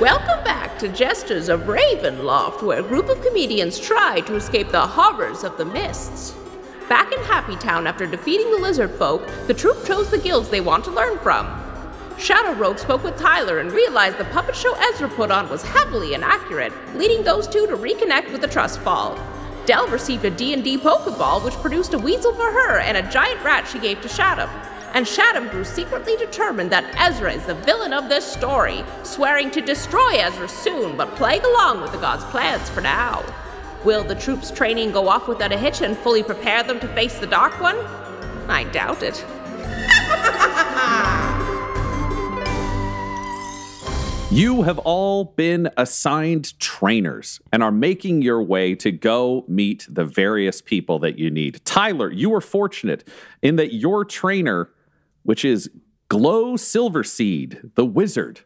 Welcome back to Jesters of Ravenloft, where a group of comedians try to escape the horrors of the mists. Back in Happy Town after defeating the lizard folk, the troupe chose the guilds they want to learn from. Shadow Rogue spoke with Tyler and realized the puppet show Ezra put on was heavily inaccurate, leading those two to reconnect with the Trust Fall. Del received a D&D Pokeball, which produced a weasel for her and a giant rat she gave to Shadow and Shadam grew secretly determined that Ezra is the villain of this story, swearing to destroy Ezra soon, but playing along with the gods' plans for now. Will the troupe's training go off without a hitch and fully prepare them to face the Dark One? I doubt it. You have all been assigned trainers and are making your way to go meet the various people that you need. Tyler, you were fortunate in that your trainer which is Glow Silverseed, the wizard,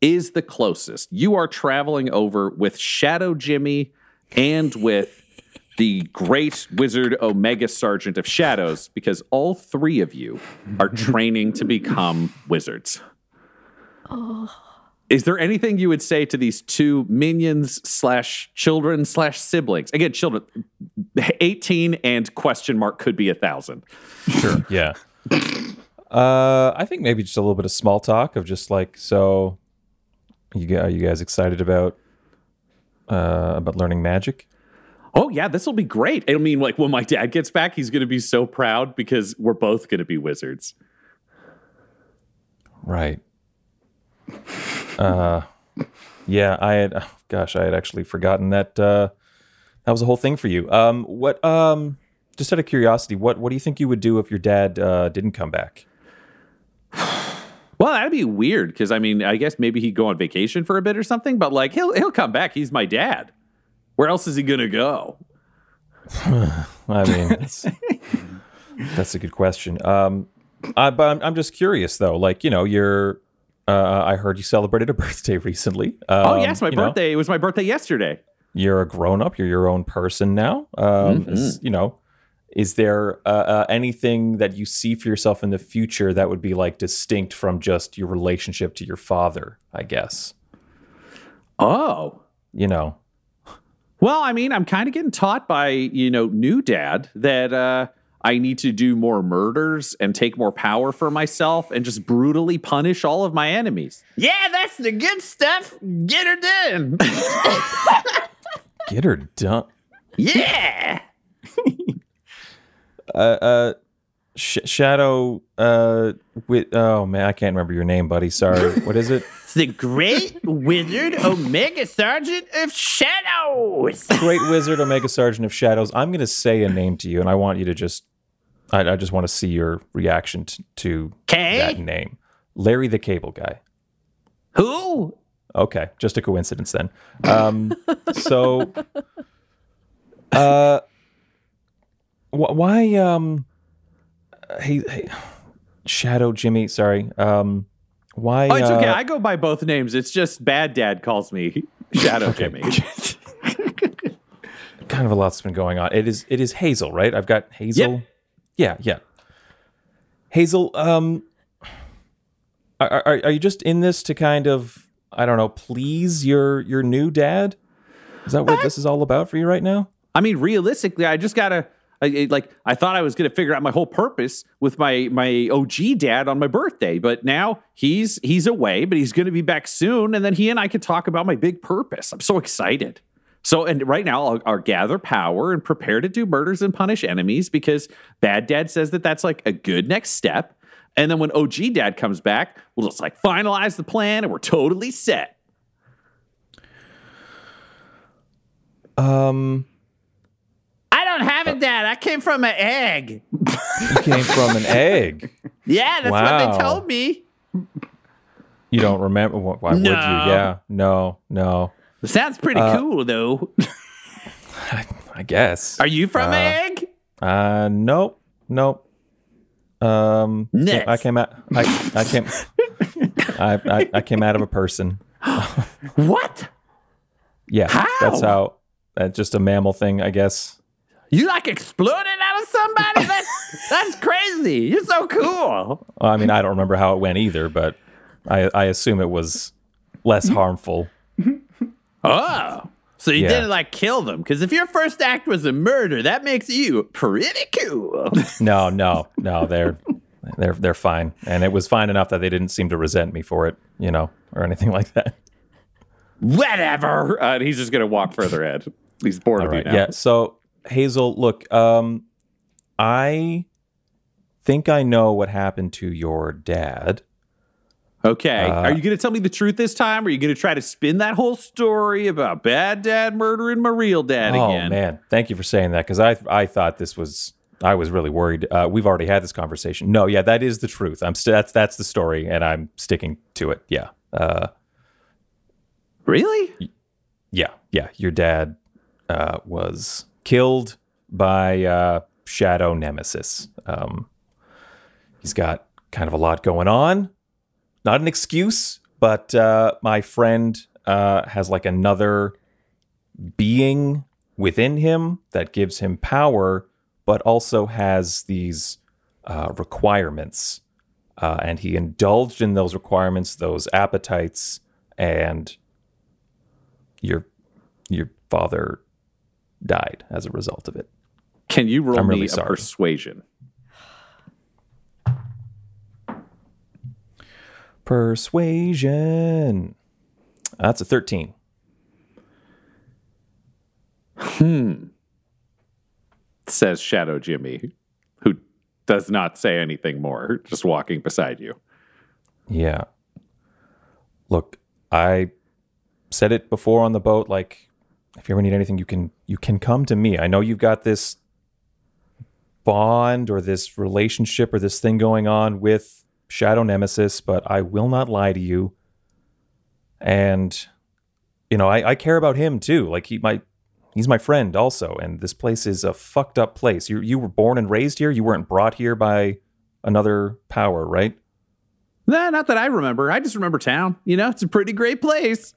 is the closest. You are traveling over with Shadow Jimmy and with the great wizard Omega Sergeant of Shadows because all three of you are training to become wizards. Oh. Is there anything you would say to these two minions slash children slash siblings? Again, children, 18 and question mark could be a thousand. Sure. Yeah. Uh, I think maybe just a little bit of small talk of just like, so, you are you guys excited about uh, about learning magic? Oh yeah, this will be great. I mean, like when my dad gets back, he's going to be so proud because we're both going to be wizards. Right. Uh, yeah, I had. Oh, gosh, I had actually forgotten that. Uh, that was a whole thing for you. Um, what? Um, just out of curiosity, what what do you think you would do if your dad uh, didn't come back? Well, that'd be weird because I mean, I guess maybe he'd go on vacation for a bit or something. But like, he'll he'll come back. He's my dad. Where else is he gonna go? I mean, that's, that's, a good question. Um, I, but I'm, I'm just curious though. Like, you know, you're. Uh, I heard you celebrated a birthday recently. Um, oh yes, my birthday. Know, it was my birthday yesterday. You're a grown up. You're your own person now. Um, mm-hmm. You know, is there uh, uh, anything that you see for yourself in the future that would be like distinct from just your relationship to your father i guess oh you know well i mean i'm kind of getting taught by you know new dad that uh I need to do more murders and take more power for myself and just brutally punish all of my enemies. Yeah, that's the good stuff. Get her done. Get her done. Yeah. uh, uh, Sh- Shadow. Uh, with oh man, I can't remember your name, buddy. Sorry. What is it? the Great Wizard Omega Sergeant of Shadows. Great Wizard Omega Sergeant of Shadows. I'm going to say a name to you, and I want you to just. I, I just want to see your reaction to, to that name. Larry the Cable Guy. Who? Okay, just a coincidence then. Um, so, uh, why um hey, hey shadow jimmy sorry um why oh it's uh, okay i go by both names. It's just bad dad calls me shadow jimmy. Kind of a lot's been going on. It is it is hazel right? I've got hazel. Yep. yeah yeah. Hazel um are, are, are you just in this to kind of i don't know please your your new dad? Is that what I, this is all about for you right now? I mean realistically i just gotta I, like I thought I was going to figure out my whole purpose with my my OG dad on my birthday, but now he's he's away, but he's going to be back soon, and then he and I can talk about my big purpose. I'm so excited. So, and right now, I'll, I'll, gather power and prepare to do murders and punish enemies because Bad Dad says that that's like a good next step. And then when OG Dad comes back, we'll just like finalize the plan and we're totally set. Um, don't have it, Dad. I came from an egg. You came from an egg. yeah, that's wow. what they told me. You don't remember? Why no. would you? Yeah, no, no. Sounds pretty Uh, cool, though. I guess. Are you from an Egg? Uh, nope, nope. Um, Next. I came out. I, I came. I, I I came out of a person. What? Yeah, How? that's how. That's just a mammal thing, I guess. You like exploded out of somebody? That's that's crazy. You're so cool. Well, I mean, I don't remember how it went either, but I I assume it was less harmful. Oh. So you Yeah. didn't like kill them? Because if your first act was a murder, that makes you pretty cool. No, no, no. They're they're they're fine, and it was fine enough that they didn't seem to resent me for it, you know, or anything like that. Whatever. Uh, and he's just going to walk further ahead. He's bored All of right. you now. Yeah. So Hazel, look, um, I think I know what happened to your dad. Okay. Uh, Are you going to tell me the truth this time? Or are you going to try to spin that whole story about bad dad murdering my real dad oh again? Oh, man, thank you for saying that because I I thought this was I was really worried. Uh, we've already had this conversation. No, yeah, that is the truth. I'm st- that's that's the story, and I'm sticking to it. Yeah. Uh, Really? yeah, yeah. Your dad uh, was killed by uh, Shadow Nemesis. Um, he's got kind of a lot going on. Not an excuse, but uh, my friend uh, has like another being within him that gives him power, but also has these uh, requirements. Uh, and he indulged in those requirements, those appetites, and your your father died as a result of it. Can you roll I'm me really a persuasion? Persuasion. That's a 13. Hmm. Says Shadow Jimmy, who does not say anything more, just walking beside you. Yeah. Look, I said it before on the boat like if you ever need anything you can you can come to me. I know you've got this bond or this relationship or this thing going on with Shadow Nemesis, but I will not lie to you. And you know, I, I care about him too. Like he might he's my friend also, and this place is a fucked up place. You you were born and raised here. You weren't brought here by another power, right? Nah, not that I remember. I just remember town. You know, it's a pretty great place.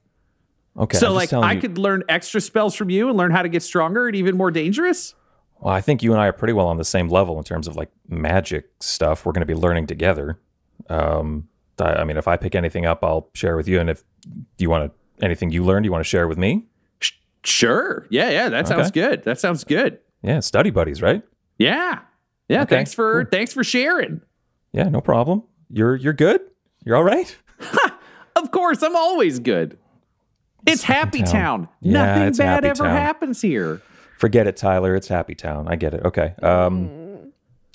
Okay. so, I'm like, I you- could learn extra spells from you and learn how to get stronger and even more dangerous. Well, I think you and I are pretty well on the same level in terms of like magic stuff. We're going to be learning together. Um, I, I mean, if I pick anything up, I'll share with you. And if you want to, anything you learned, you want to share with me? Sure. Yeah, yeah. That sounds Okay. good. That sounds good. Yeah, study buddies, right? Yeah. Yeah. Okay, thanks for cool. thanks for sharing. Yeah, no problem. You're you're good. You're all right. Of course, I'm always good. It's Happy town. Town. Yeah, Nothing it's bad Happy ever Town. happens here. Forget it, Tyler. It's Happy Town. I get it. Okay. Um,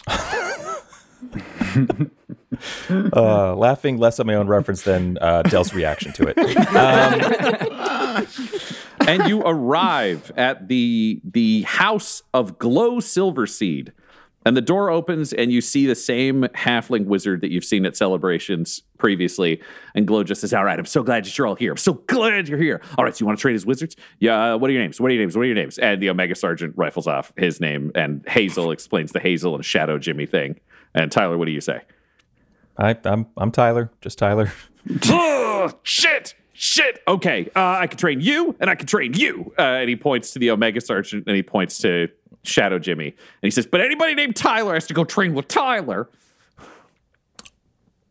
uh, laughing less at my own reference than uh, Del's reaction to it. and you arrive at the the house of Glow Silverseed. And the door opens, and you see the same halfling wizard that you've seen at celebrations previously. And Glow just says, "All right, I'm so glad that you're all here. I'm so glad you're here. All right, so you want to trade as wizards? Yeah. Uh, what are your names? What are your names? What are your names?" And the Omega Sergeant rifles off his name, and Hazel explains the Hazel and Shadow Jimmy thing. And Tyler, what do you say? I, I'm I'm Tyler. Just Tyler. oh, shit, shit. Okay, uh, I can train you, and I can train you. Uh, and he points to the Omega Sergeant, and he points to Shadow Jimmy, and he says, "But anybody named Tyler has to go train with Tyler."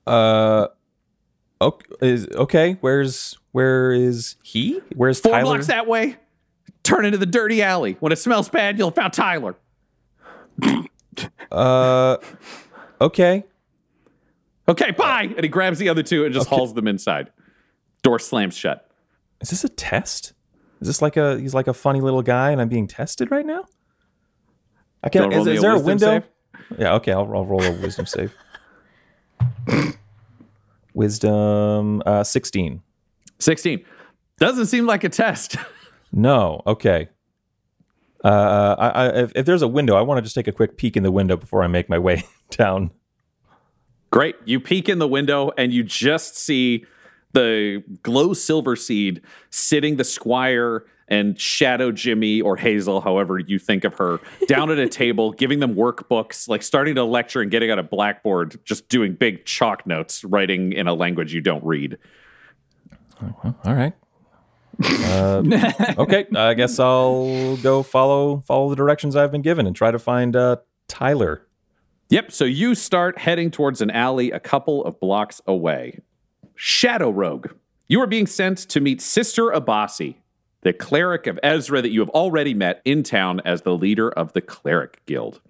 Uh, okay, is okay. Where's where is he? Where's Four Tyler? blocks that way. Turn into the dirty alley. When it smells bad, you'll found Tyler. Uh, okay. Okay, bye. And he grabs the other two and just hauls them inside. Door slams shut. Is this a test? Is this like a he's like a funny little guy and I'm being tested right now? I can't. Is, is there a wisdom window? save? Yeah. Okay. I'll, I'll roll a wisdom save. Wisdom uh, sixteen. 16. Doesn't seem like a test. No. Okay. Uh, I, I, if, if there's a window, I want to just take a quick peek in the window before I make my way down. Great. You peek in the window and you just see the Glow Silverseed sitting the squire and shadow Jimmy or Hazel, however you think of her, down at a table, giving them workbooks, like starting to lecture and getting out a blackboard, just doing big chalk notes, writing in a language you don't read. Well, all right. Uh, okay, I guess I'll go follow follow the directions I've been given and try to find uh, Tyler. Yep. So you start heading towards an alley a couple of blocks away. Shadow Rogue. You are being sent to meet Sister Abasi, the cleric of Ezra that you have already met in town as the leader of the Cleric Guild.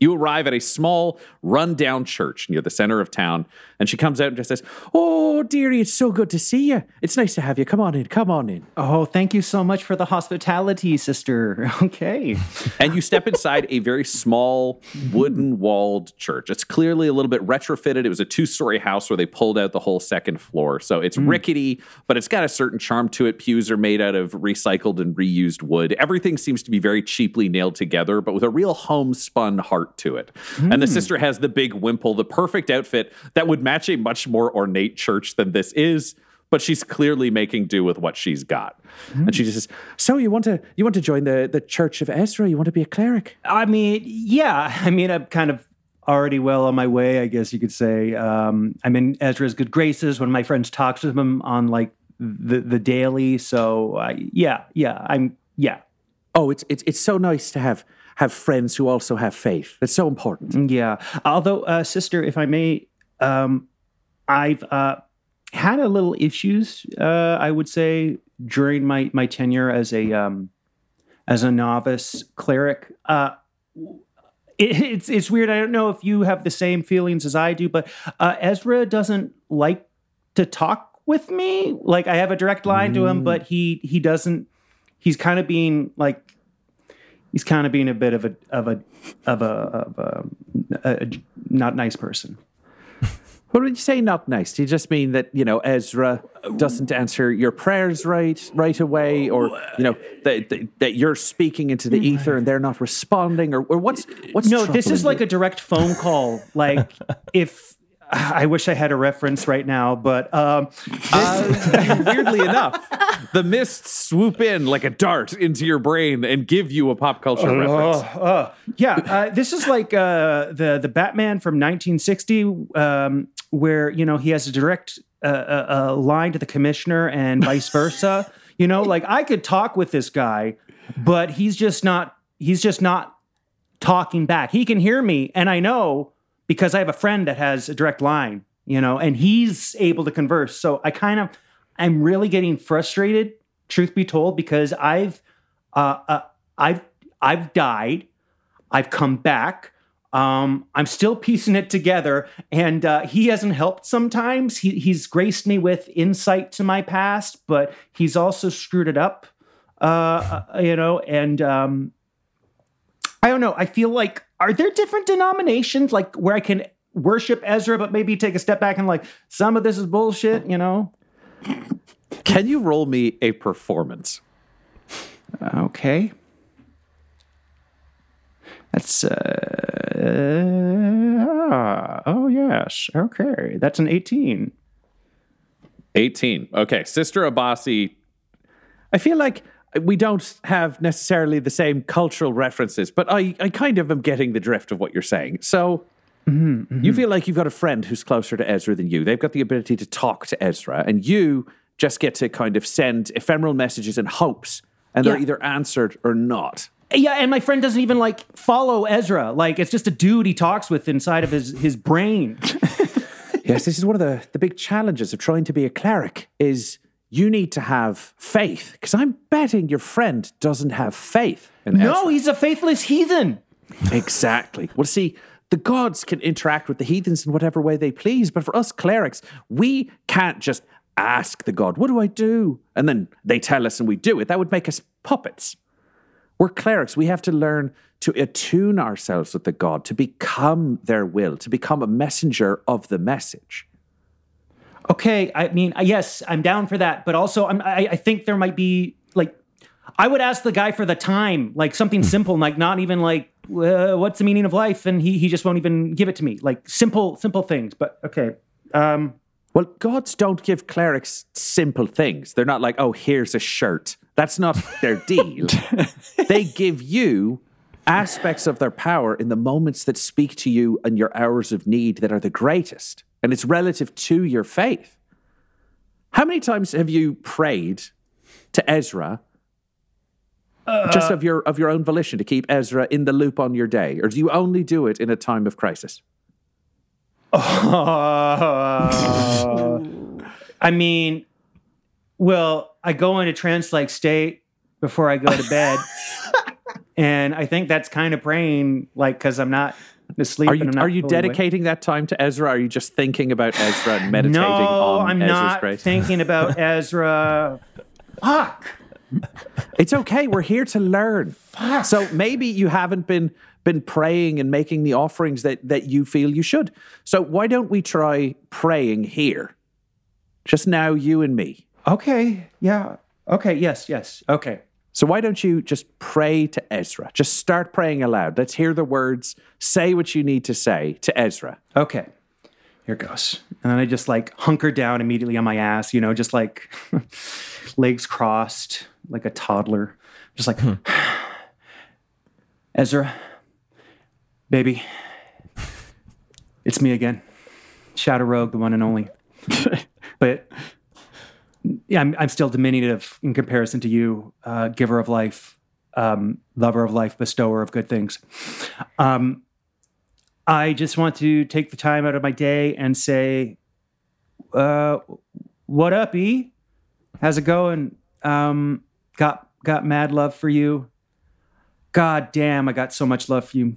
You arrive at a small, rundown church near the center of town, and she comes out and just says, Oh, dearie, it's so good to see you. It's nice to have you. Come on in, come on in. Oh, thank you so much for the hospitality, sister. Okay. And you step inside a very small, wooden walled church. It's clearly a little bit retrofitted. It was a two story house where they pulled out the whole second floor. So it's hmm. rickety, but it's got a certain charm to it. Pews are made out of recycled and reused wood. Everything seems to be very cheaply nailed together, but with a real homespun heart to it. And the sister has the big wimple, the perfect outfit that would match a much more ornate church than this is. But she's clearly making do with what she's got, and she just says, "So you want to you want to join the the Church of Ezra? You want to be a cleric?" I mean, yeah. I mean, I'm kind of already well on my way, I guess you could say. Um, I'm in Ezra's good graces when my friends talks to him on like the the daily. So uh, yeah, yeah, I'm yeah, Oh, it's it's it's so nice to have have friends who also have faith. It's so important. yeah. Although, uh, sister, if I may, um, I've uh, had a little issues. Uh, I would say during my my tenure as a um, as a novice cleric. Uh, it, it's it's weird. I don't know if you have the same feelings as I do, but uh, Ezra doesn't like to talk with me. Like I have a direct line to him, but he he doesn't. He's kind of being like he's kind of being a bit of a of a of a, of a, a, a not nice person. What would you say? Not nice? Do you just mean that you know Ezra doesn't answer your prayers right right away, or you know that that, that you're speaking into the ether and they're not responding, or, or what's what's No, this is like a direct phone call. Like if I wish I had a reference right now, but um, Uh, weirdly enough, the mists swoop in like a dart into your brain and give you a pop culture reference. uh, yeah, uh, this is like uh, the the Batman from 1960, um, where you know he has a direct uh, uh, uh, line to the commissioner and vice versa. you know, like I could talk with this guy, but he's just not. He's just not talking back. He can hear me, and I know because I have a friend that has a direct line. You know, and he's able to converse. So I kind of, I'm really getting frustrated. Truth be told, because I've, uh, uh I've, I've died. I've come back. Um, I'm still piecing it together, and uh, he hasn't helped. Sometimes he, he's graced me with insight to my past, but he's also screwed it up. Uh, uh, you know, and um, I don't know. I feel like are there different denominations like where I can worship Ezra, but maybe take a step back and like some of this is bullshit. You know? Can you roll me a performance? Okay. That's uh, oh yes. Okay, that's an eighteen. 18. Okay, Sister Abasi. I feel like we don't have necessarily the same cultural references, but I, I kind of am getting the drift of what you're saying. So mm-hmm, mm-hmm. you feel like you've got a friend who's closer to Ezra than you. They've got the ability to talk to Ezra, and you just get to kind of send ephemeral messages and hopes, and they're either answered or not. Yeah, and my friend doesn't even like follow Ezra. Like it's just a dude he talks with inside of his his brain. Yes, this is one of the, the big challenges of trying to be a cleric is you need to have faith. Because I'm betting your friend doesn't have faith. In no, Ezra. he's a faithless heathen. Exactly. Well, see, the gods can interact with the heathens in whatever way they please, but for us clerics, we can't just ask the god, What do I do? And then they tell us and we do it. That would make us puppets. We're clerics. We have to learn to attune ourselves with the god, to become their will, to become a messenger of the message. Okay, I mean, yes, I'm down for that, but also I'm, I, I think there might be like, I would ask the guy for the time, like something simple, like not even like, uh, what's the meaning of life, and he he just won't even give it to me, like simple simple things. But okay, um, Well, gods don't give clerics simple things. They're not like, oh, here's a shirt. That's not their deal. they give you aspects of their power in the moments that speak to you and your hours of need that are the greatest. And it's relative to your faith. How many times have you prayed to Ezra just uh, of your of your own volition to keep Ezra in the loop on your day? Or do you only do it in a time of crisis? I mean, well, I go into trance-like state before I go to bed, and I think that's kind of praying, like because I'm not asleep. Are you and I'm not are you fully awake. dedicating that time to Ezra? Are you just thinking about Ezra and meditating No, on I'm Ezra's not grace? thinking about Ezra. Fuck. It's okay. We're here to learn. Fuck. So maybe you haven't been been praying and making the offerings that that you feel you should. So why don't we try praying here? Just now, you and me. Okay. Yeah. Okay. Yes. Yes. Okay. So why don't you just pray to Ezra? Just start praying aloud. Let's hear the words. Say what you need to say to Ezra. Okay. Here goes. And then I just like hunker down immediately on my ass, you know, just like legs crossed, like a toddler. Just like, hmm. Ezra, baby, it's me again. Shadow Rogue, the one and only. but yeah, I'm, I'm still diminutive in comparison to you, uh, giver of life, um, lover of life, bestower of good things. Um, I just want to take the time out of my day and say, uh, "What up, E? How's it going? Um, got got mad love for you. God damn, I got so much love for you."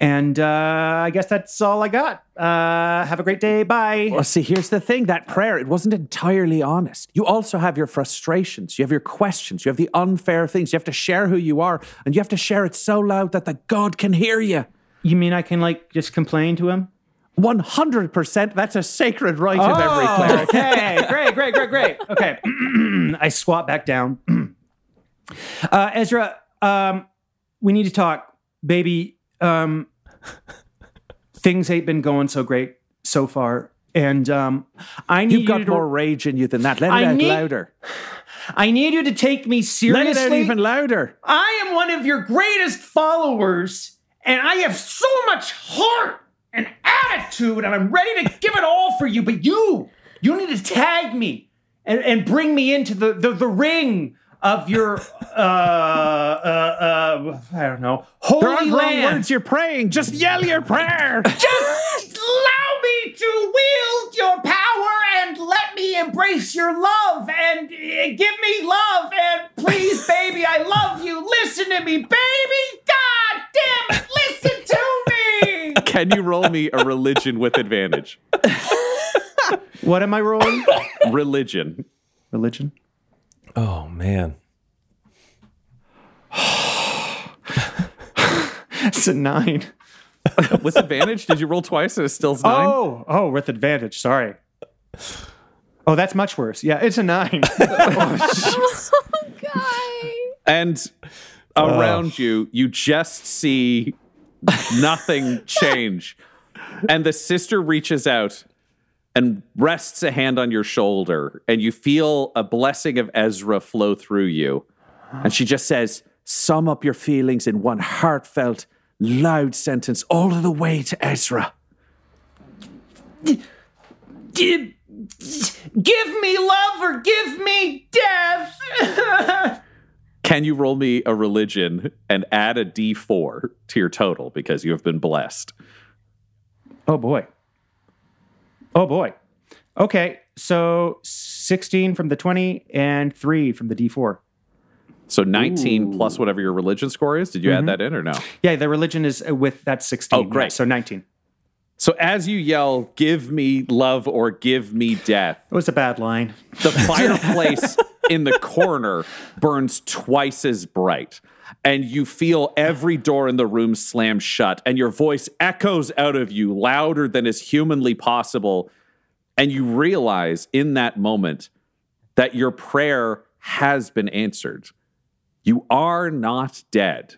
And uh, I guess that's all I got. Uh, have a great day. Bye. Well, see, here's the thing that prayer, it wasn't entirely honest. You also have your frustrations, you have your questions, you have the unfair things. You have to share who you are, and you have to share it so loud that the God can hear you. You mean I can like just complain to him? 100%. That's a sacred right of every cleric. okay, great, great, great, great. Okay, I squat back down. uh, Ezra, um, we need to talk, baby. Um, things ain't been going so great so far, and um, I need You've you got to, more rage in you than that. Let it I out need- louder. I need you to take me seriously. Let it out even louder. I am one of your greatest followers, and I have so much heart and attitude, and I'm ready to give it all for you. But you, you need to tag me and, and bring me into the, the, the ring of your, uh, uh, uh, I don't know, holy There aren't wrong words you're praying. Just yell your prayer. Just allow me to wield your power and let me embrace your love and uh, give me love and please, baby, I love you. Listen to me, baby. God damn it, listen to me. Can you roll me a religion with advantage? What am I rolling? Religion. Religion. Oh man. It's a nine. With advantage? Did you roll twice and it still nine? Oh, oh, with advantage. Sorry. Oh, that's much worse. Yeah, it's a nine. Oh, Guy. Oh, and around you, you just see nothing change. And the sister reaches out and rests a hand on your shoulder, and you feel a blessing of Ezra flow through you. And she just says, Sum up your feelings in one heartfelt, loud sentence all the way to Ezra. give, give me love or give me death. Can you roll me a religion and add a d4 to your total because you have been blessed? Oh boy. Oh boy. Okay, so 16 from the 20 and 3 from the D4. So 19 plus whatever your religion score is. Did you add that in or no? Yeah, the religion is uh, with that 16. Oh, great. Yeah, so 19. So as you yell, give me love or give me death, It was a bad line. the fireplace in the corner burns twice as bright. And you feel every door in the room slam shut, and your voice echoes out of you louder than is humanly possible. And you realize in that moment that your prayer has been answered. You are not dead,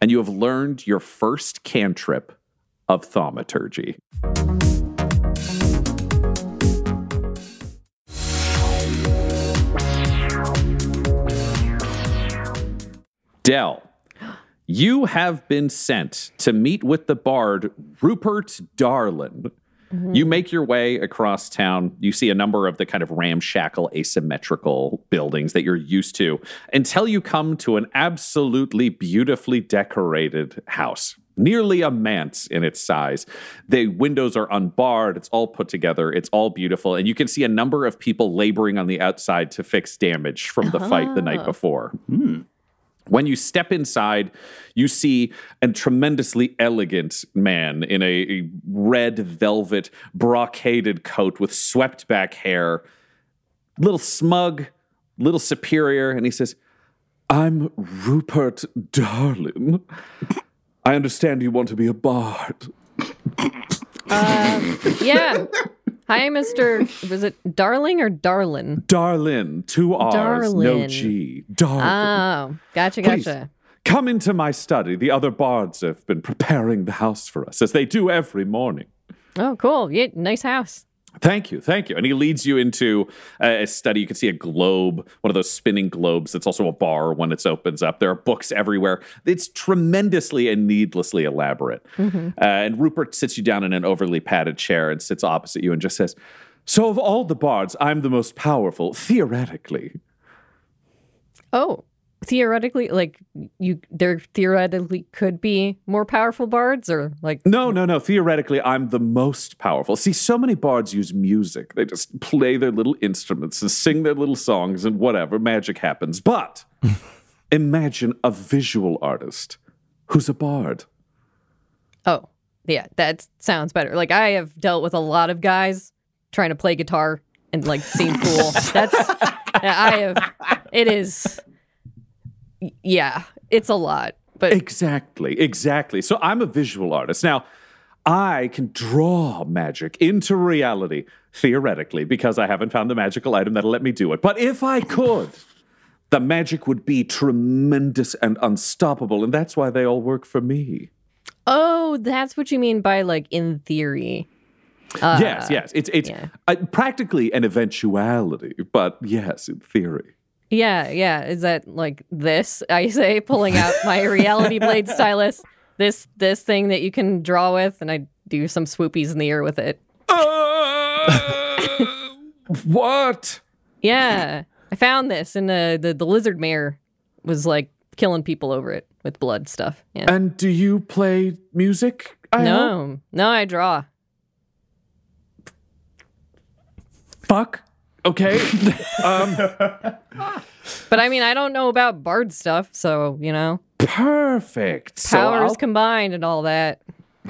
and you have learned your first cantrip of thaumaturgy. Del, you have been sent to meet with the bard Rupert Darlin. Mm-hmm. You make your way across town. You see a number of the kind of ramshackle, asymmetrical buildings that you're used to until you come to an absolutely beautifully decorated house. Nearly a manse in its size. The windows are unbarred. It's all put together. It's all beautiful. And you can see a number of people laboring on the outside to fix damage from the fight the night ah. before. Hmm. When you step inside, you see a tremendously elegant man in a, a red velvet brocaded coat with swept back hair, little smug, little superior, and he says, I'm Rupert Darlin. I understand you want to be a bard. Uh, yeah. Hi, Mr. Was it Darling or Darlin? Darlin, two R's, no Darlin. G. Darlin. Oh, gotcha, Please, gotcha. come into my study. The other bards have been preparing the house for us, as they do every morning. Oh, cool. Yeah, nice house. Thank you, thank you. And he leads you into a study. You can see a globe, one of those spinning globes. It's also a bar when it opens up. There are books everywhere. It's tremendously and needlessly elaborate. Uh, and Rupert sits you down in an overly padded chair and sits opposite you and just says, "So of all the bards, I'm the most powerful, theoretically." Oh, theoretically, like you, there theoretically could be more powerful bards, or like No, no, no. Theoretically, I'm the most powerful. See, so many bards use music. They just play their little instruments and sing their little songs and whatever. Magic happens. But imagine a visual artist who's a bard. oh, yeah, that sounds better. Like I have dealt with a lot of guys trying to play guitar and like seem cool. That's I have. It is. Yeah, it's a lot, but Exactly, exactly. So I'm a visual artist. Now, I can draw magic into reality, theoretically, because I haven't found the magical item that'll let me do it. But if I could, the magic would be tremendous and unstoppable, and that's why they all work for me. oh, that's what you mean by like in theory. yes, yes. It's it's yeah. uh, practically an eventuality, but yes, in theory. Yeah, yeah. Is that like this? I say, pulling out my reality blade stylus. This this thing that you can draw with, and I do some swoopies in the air with it. what? Yeah, I found this, and uh, the the lizard mayor was like killing people over it with blood stuff. Yeah. And do you play music? I hope? no, no, I draw. Fuck. Okay. um, But I mean, I don't know about bard stuff, so you know, perfect. So powers I'll- combined and all that.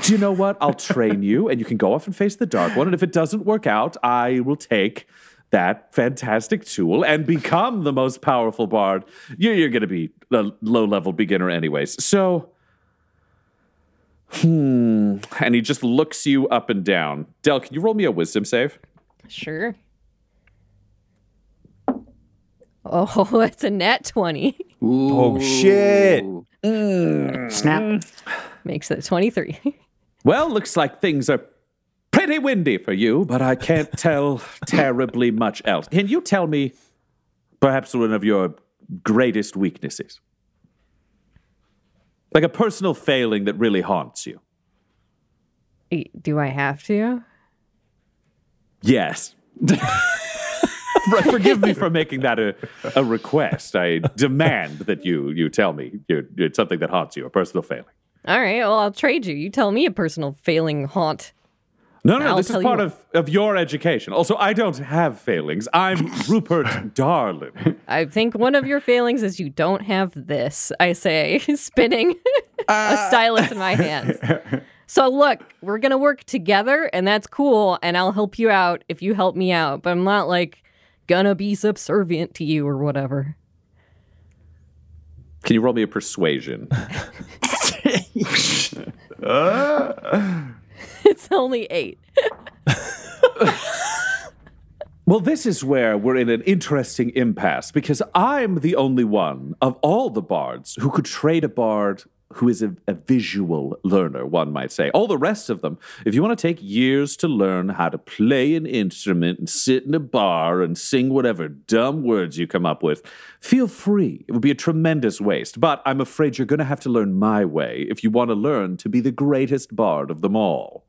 do you know what? I'll train you, and you can go off and face the dark one. And if it doesn't work out, I will take that fantastic tool and become the most powerful bard. You're, you're going to be a low level beginner, anyways. So, hmm. And he just looks you up and down. Del, can you roll me a wisdom save? Sure. Oh, it's a net twenty. Oh, oh shit! Mm. Snap. Makes it twenty three. Well, looks like things are pretty windy for you, but I can't tell terribly much else. Can you tell me perhaps one of your greatest weaknesses? Like a personal failing that really haunts you? Do I have to? Yes. Forgive me for making that a, a request. I demand that you you tell me you it's something that haunts you, a personal failing. All right, well, I'll trade you. You tell me a personal failing haunt. No, no, I'll this is tell part you- of, of your education. Also, I don't have failings. I'm Rupert Darlin. I think one of your failings is you don't have this, I say, spinning a uh. stylus in my hands. So, look, we're going to work together, and that's cool, and I'll help you out if you help me out, but I'm not like gonna be subservient to you or whatever. Can you roll me a persuasion? It's only eight. Well, this is where we're in an interesting impasse because I'm the only one of all the bards who could trade a bard who is a, a visual learner, one might say. All the rest of them, if you want to take years to learn how to play an instrument and sit in a bar and sing whatever dumb words you come up with, feel free. It would be a tremendous waste. But I'm afraid you're going to have to learn my way if you want to learn to be the greatest bard of them all.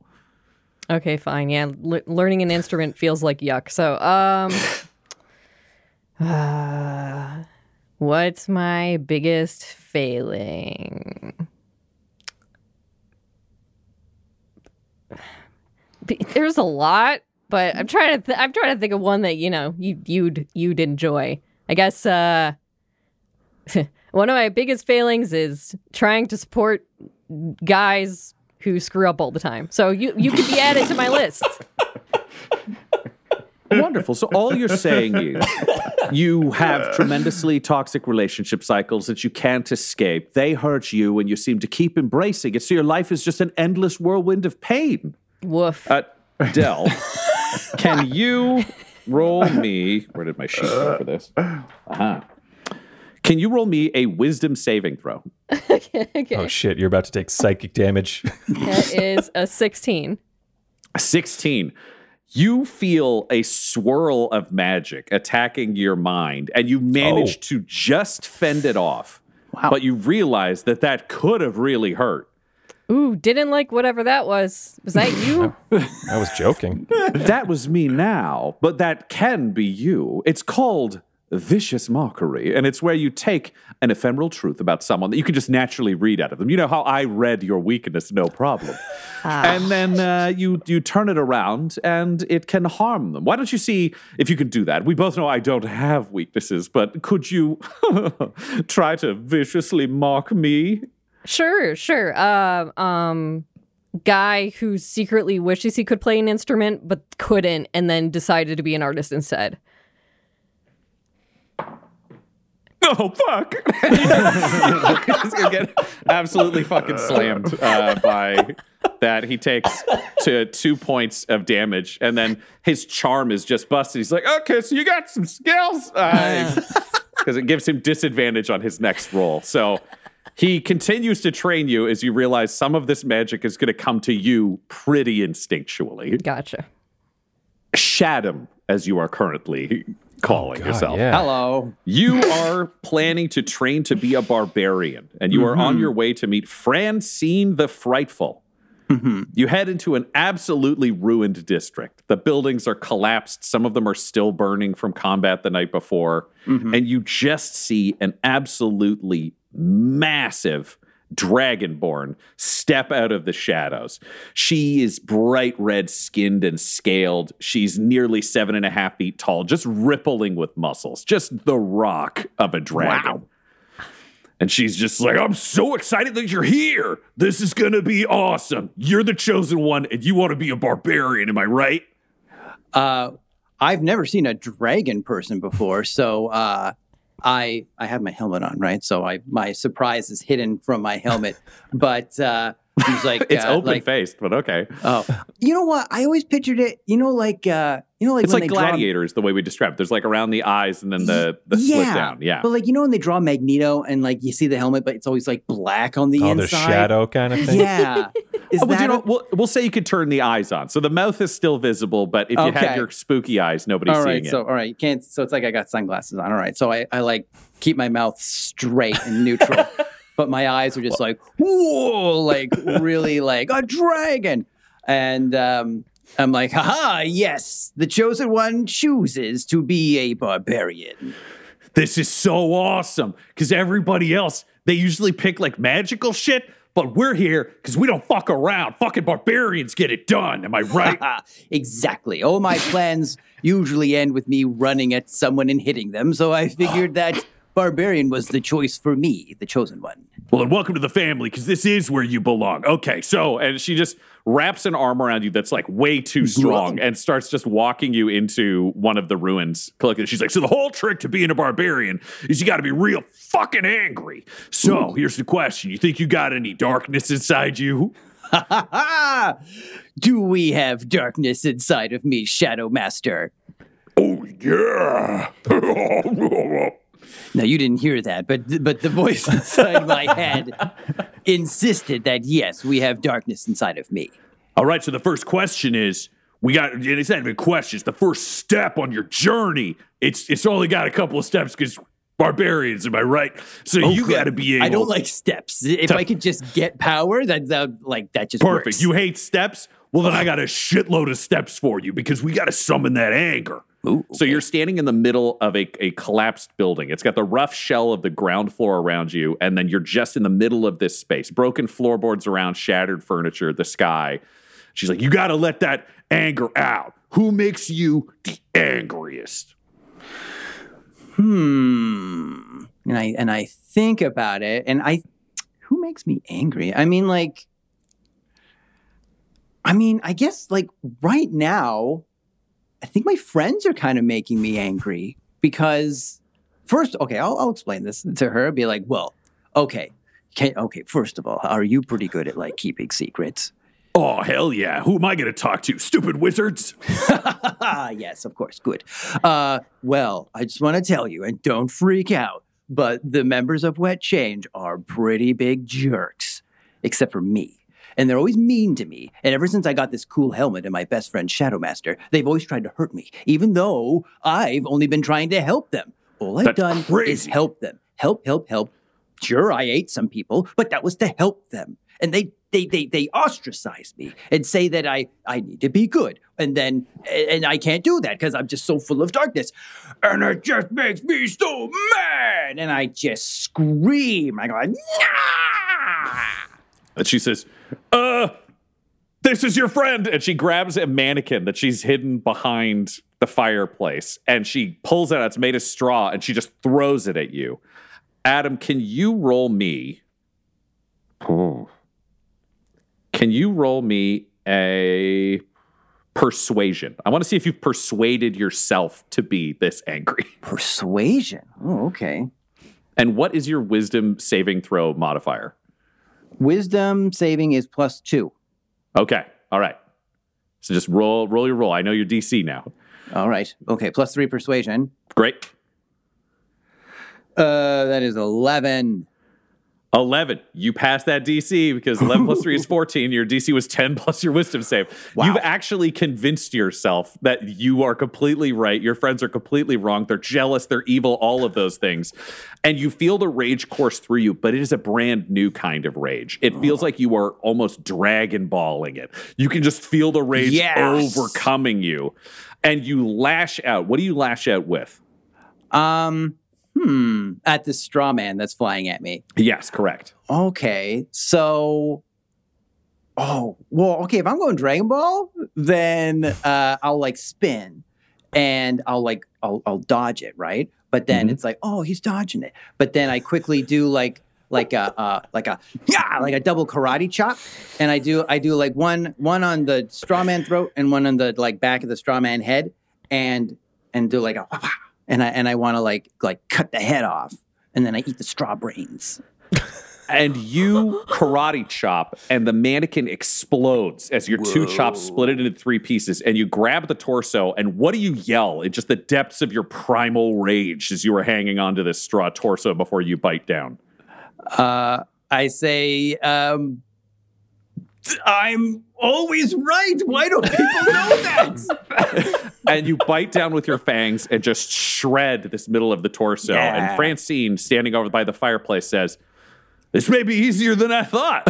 Okay, fine. Yeah, l- learning an instrument feels like yuck. So, um, uh, what's my biggest failing? There's a lot, but I'm trying to. Th- I'm trying to think of one that you know you you'd you'd enjoy. I guess uh, one of my biggest failings is trying to support guys who screw up all the time. So you you could be added to my list. Wonderful. So all you're saying is you have tremendously toxic relationship cycles that you can't escape. They hurt you and you seem to keep embracing it. So your life is just an endless whirlwind of pain. Woof. Uh, Del, can you roll me? Where did my sheet go for this? Uh-huh. Can you roll me a wisdom saving throw? Oh shit, you're about to take psychic damage. That is a 16. 16. You feel a swirl of magic attacking your mind, and you manage Oh. to just fend it off. Wow. But you realize that that could have really hurt. Ooh, didn't like whatever that was. Was that you? I was joking. that was me now, but that can be you. It's called vicious mockery, and it's where you take an ephemeral truth about someone that you can just naturally read out of them. You know how I read your weakness, no problem, and then uh, you you turn it around, and it can harm them. Why don't you see if you can do that? We both know I don't have weaknesses, but could you try to viciously mock me? Sure, sure. Uh, um, guy who secretly wishes he could play an instrument but couldn't, and then decided to be an artist instead. Oh fuck! He's gonna get absolutely fucking slammed uh, by that. He takes to two points of damage, and then his charm is just busted. He's like, "Okay, so you got some skills," because it gives him disadvantage on his next roll. So he continues to train you as you realize some of this magic is going to come to you pretty instinctually. Gotcha. Shadam, as you are currently calling God, yourself. yeah. Hello. You are planning to train to be a barbarian, and you are on mm-hmm. your way to meet Francine the Frightful. Mm-hmm. You head into an absolutely ruined district. The buildings are collapsed, some of them are still burning from combat the night before, mm-hmm. and you just see an absolutely massive dragonborn step out of the shadows. She is bright red skinned and scaled. She's nearly seven and a half feet tall, just rippling with muscles, just the rock of a dragon. And she's just like, I'm so excited that you're here. This is going to be awesome. You're the chosen one, and you want to be a barbarian. Am I right? Uh, I've never seen a dragon person before, so uh, I I have my helmet on, right? So I my surprise is hidden from my helmet, but uh, he's like, It's uh, open like, faced, but okay. oh, you know what? I always pictured it, you know, like uh, you know, like It's when like they draw- gladiators, the way we describe it. There's like around the eyes and then the, the slit down. Yeah. But like you know when they draw Magneto and like you see the helmet, but it's always like black on the Oh, the inside. shadow kind of thing. Yeah. Is Oh, but that you know, a- we'll, we'll say you could turn the eyes on. So the mouth is still visible, but if you had your spooky eyes, nobody's all seeing right, so all right, you can't. So it's like I got sunglasses on. All right, so I, I like keep my mouth straight and neutral, but my eyes are just like whoa, like really like a dragon, and um, I'm like, haha, yes, the chosen one chooses to be a barbarian. This is so awesome because everybody else, they usually pick like magical shit, but we're here because we don't fuck around. Fucking barbarians get it done. Am I right? Exactly. All my plans usually end with me running at someone and hitting them, so I figured that barbarian was the choice for me, the chosen one. well, then welcome to the family because this is where you belong. Okay, so, and she just wraps an arm around you that's like way too strong and starts just walking you into one of the ruins. She's like, so the whole trick to being a barbarian is you got to be real fucking angry. So here's the question You think you got any darkness inside you? Do we have darkness inside of me, Shadow Master? Oh, yeah. Now you didn't hear that, but but the voice inside my head insisted that yes, we have darkness inside of me. All right, so the first question is we got and it's not even a question, it's the first step on your journey. It's it's only got a couple of steps because barbarians, am I right? So oh, you gotta be able I don't like steps. If I could just get power, that that like that just perfect. works. You hate steps? Well then I got a shitload of steps for you because we gotta summon that anger. Ooh, So you're standing in the middle of a, a collapsed building. It's got the rough shell of the ground floor around you, and then you're just in the middle of this space. Broken floorboards around, shattered furniture, the sky. She's like, you gotta let that anger out. Who makes you the angriest? hmm. And I and I think about it, and I, who makes me angry? I mean, like, I mean, I guess like right now, I think my friends are kind of making me angry because first, okay, I'll, I'll explain this to her. Be like, well, okay, okay, okay. First of all, are you pretty good at like keeping secrets? Oh hell yeah. Who am I gonna talk to? Stupid wizards? yes, of course. Good. Uh, well, I just want to tell you, and don't freak out, but the members of Wet Change are pretty big jerks, except for me. And they're always mean to me. And ever since I got this cool helmet and my best friend Shadowmaster, they've always tried to hurt me, even though I've only been trying to help them. All I've That's done is help them. Help, help, help. Sure, I ate some people, but that was to help them. And they they they they ostracize me and say that I I need to be good. And then and I can't do that because I'm just so full of darkness. And it just makes me so mad. And I just scream. I go, nah! And she says, "Uh, this is your friend." And she grabs a mannequin that she's hidden behind the fireplace, and she pulls it out. It's made of straw, and she just throws it at you. Adam, can you roll me? Can you roll me a persuasion? I want to see if you've persuaded yourself to be this angry. Persuasion. Oh, okay. And what is your wisdom saving throw modifier? Wisdom saving is plus two. Okay. All right. So just roll roll your roll. I know your DC now. All right. Okay. Plus three persuasion. Great. Uh, that is 11. 11. You passed that DC because 11 plus 3 is 14. Your DC was 10 plus your wisdom save. You've actually convinced yourself that you are completely right. Your friends are completely wrong. They're jealous. They're evil. All of those things. And you feel the rage course through you, but it is a brand new kind of rage. It feels like you are almost Dragon Balling it. You can just feel the rage Yes. overcoming you. And you lash out. What do you lash out with? Um, hmm. At the straw man that's flying at me. Yes, correct. Okay, so oh well, okay. If I'm going Dragon Ball, then uh, I'll like spin, and I'll like I'll I'll dodge it, right? But then it's like, oh, he's dodging it. But then I quickly do like like a uh, like a yeah like a double karate chop, and I do I do like one one on the straw man throat and one on the like back of the straw man head, and and do like a wah, wah, and I and I want to like like cut the head off, and then I eat the straw brains. and you karate chop, and the mannequin explodes as your two chops split it into three pieces. And you grab the torso, and what do you yell in just the depths of your primal rage as you are hanging onto this straw torso before you bite down? Uh, I say, um, I'm always right. Why don't people know that? and you bite down with your fangs and just shred this middle of the torso. Yeah. And Francine, standing over by the fireplace, says, This may be easier than I thought.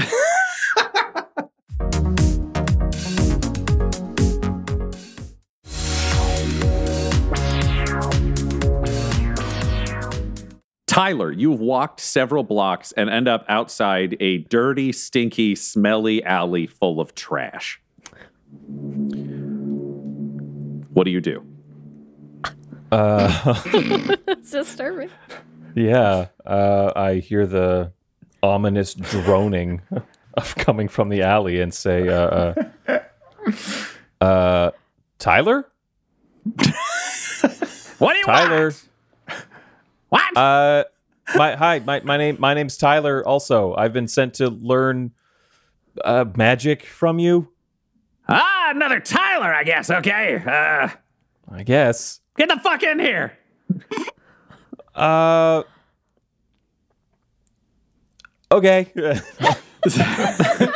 Tyler, you've walked several blocks and end up outside a dirty, stinky, smelly alley full of trash. What do you do? Uh, It's disturbing. yeah, uh, I hear the ominous droning of coming from the alley and say, uh, uh, uh, Tyler? what do you Tyler. What? Uh, my hi, my my name my name's Tyler. Also, I've been sent to learn uh, magic from you. Ah, another Tyler, I guess. Okay. Uh, I guess. get the fuck in here. Uh. Okay.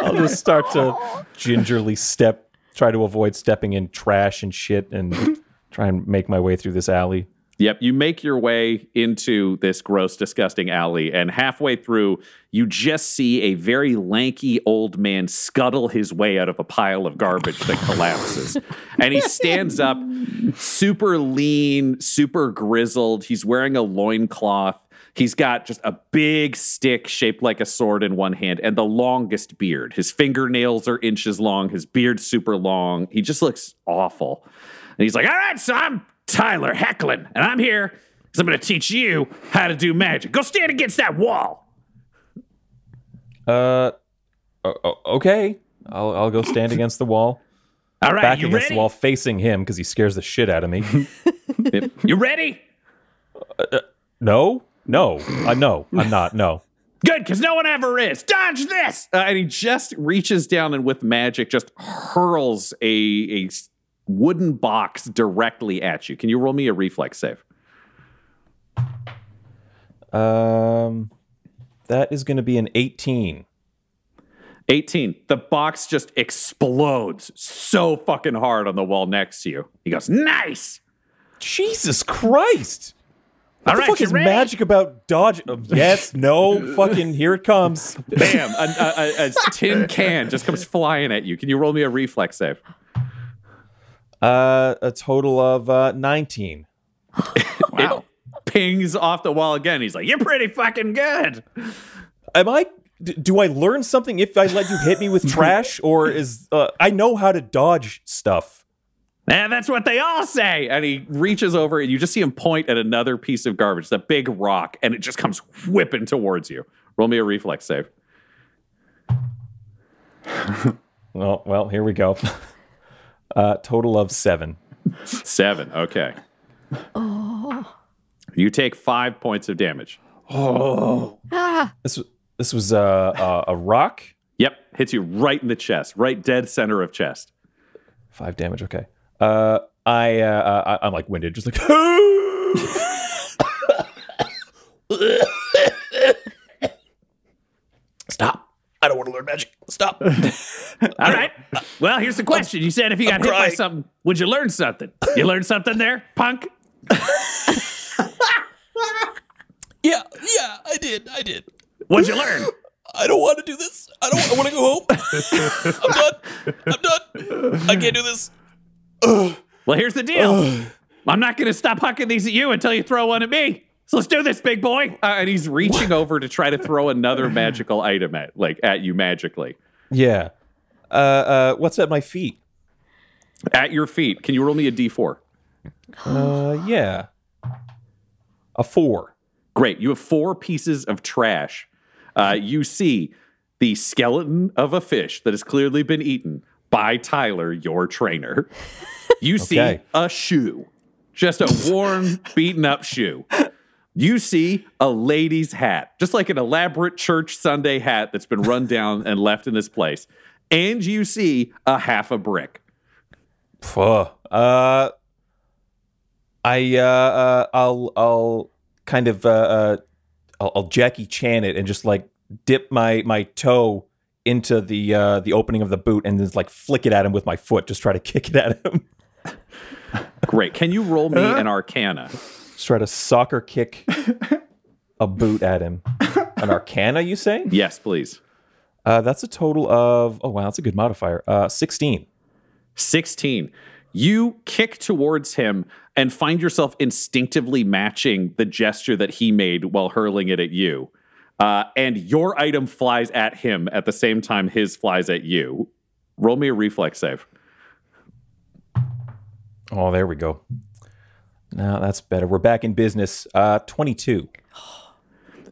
I'll just start to gingerly step, try to avoid stepping in trash and shit, and try and make my way through this alley. Yep, you make your way into this gross, disgusting alley, and halfway through, you just see a very lanky old man scuttle his way out of a pile of garbage that collapses. and he stands up, super lean, super grizzled. He's wearing a loincloth. He's got just a big stick shaped like a sword in one hand and the longest beard. His fingernails are inches long, his beard's super long. He just looks awful. And he's like, All right, so I'm Tyler Hecklin, and I'm here because I'm going to teach you how to do magic. Go stand against that wall. Uh, o- o- okay. I'll I'll go stand against the wall, All right, back you against ready? the wall, facing him because he scares the shit out of me. You ready? no, no, uh, no, I'm not. No. Good, because no one ever is. Dodge this! Uh, and he just reaches down and with magic just hurls a, a s- wooden box directly at you. Can you roll me a reflex save? Um, that is going to be an 18. 18. The box just explodes so fucking hard on the wall next to you. He goes, Nice! Jesus Christ! What All the right, fuck is ready? magic about dodge? um, yes, no, fucking here it comes. Bam! A, a, a, a tin can just comes flying at you. Can you roll me a reflex save? Uh, a total of uh, 19. It pings off the wall again. He's like, You're pretty fucking good. Am I Do I learn something if I let you hit me with trash, or is uh, I know how to dodge stuff? And that's what they all say. And he reaches over and you just see him point at another piece of garbage, that big rock, and it just comes whipping towards you. Roll me a reflex save. Oh, well, here we go. Uh, total of seven. Seven. Okay. Oh. You take five points of damage. Oh this this was uh, uh, a rock. Yep. Hits you right in the chest, right dead center of chest. Five damage. Okay. Uh, I uh, uh, I- I'm like winded, just like. Stop! I don't want to learn magic. Stop! All right. Well, here's the question. You said if you got hit by something, would you learn something? You learn something there, punk? yeah, yeah, I did. I did. What'd you learn? I don't want to do this. I don't. I want to go home. I'm done. I'm done. I can't do this. Well, here's the deal. I'm not going to stop hucking these at you until you throw one at me. So let's do this, big boy. Uh, and he's reaching over to try to throw another magical item at like at you magically. Yeah. Uh, uh, what's at my feet? At your feet. Can you roll me a d4? Uh, yeah. A four. Great. You have four pieces of trash. Uh, you see the skeleton of a fish that has clearly been eaten by Tyler, your trainer. You see Okay. a shoe, just a worn, beaten up shoe. You see a lady's hat, just like an elaborate church Sunday hat that's been run down and left in this place. And you see a half a brick. Pfuh. Uh, I uh, uh, I'll I'll kind of uh, uh I'll, I'll Jackie Chan it and just like dip my my toe into the uh the opening of the boot and just like flick it at him with my foot, just try to kick it at him. Great. Can you roll me an arcana? Try to soccer kick a boot at him. An Arcana, you say? Yes, please. Uh, that's a total of oh wow, that's a good modifier. Uh, sixteen. 16. You kick towards him and find yourself instinctively matching the gesture that he made while hurling it at you. Uh, and your item flies at him at the same time his flies at you. Roll me a reflex save. Oh, there we go. Now that's better. We're back in business. Uh, twenty-two.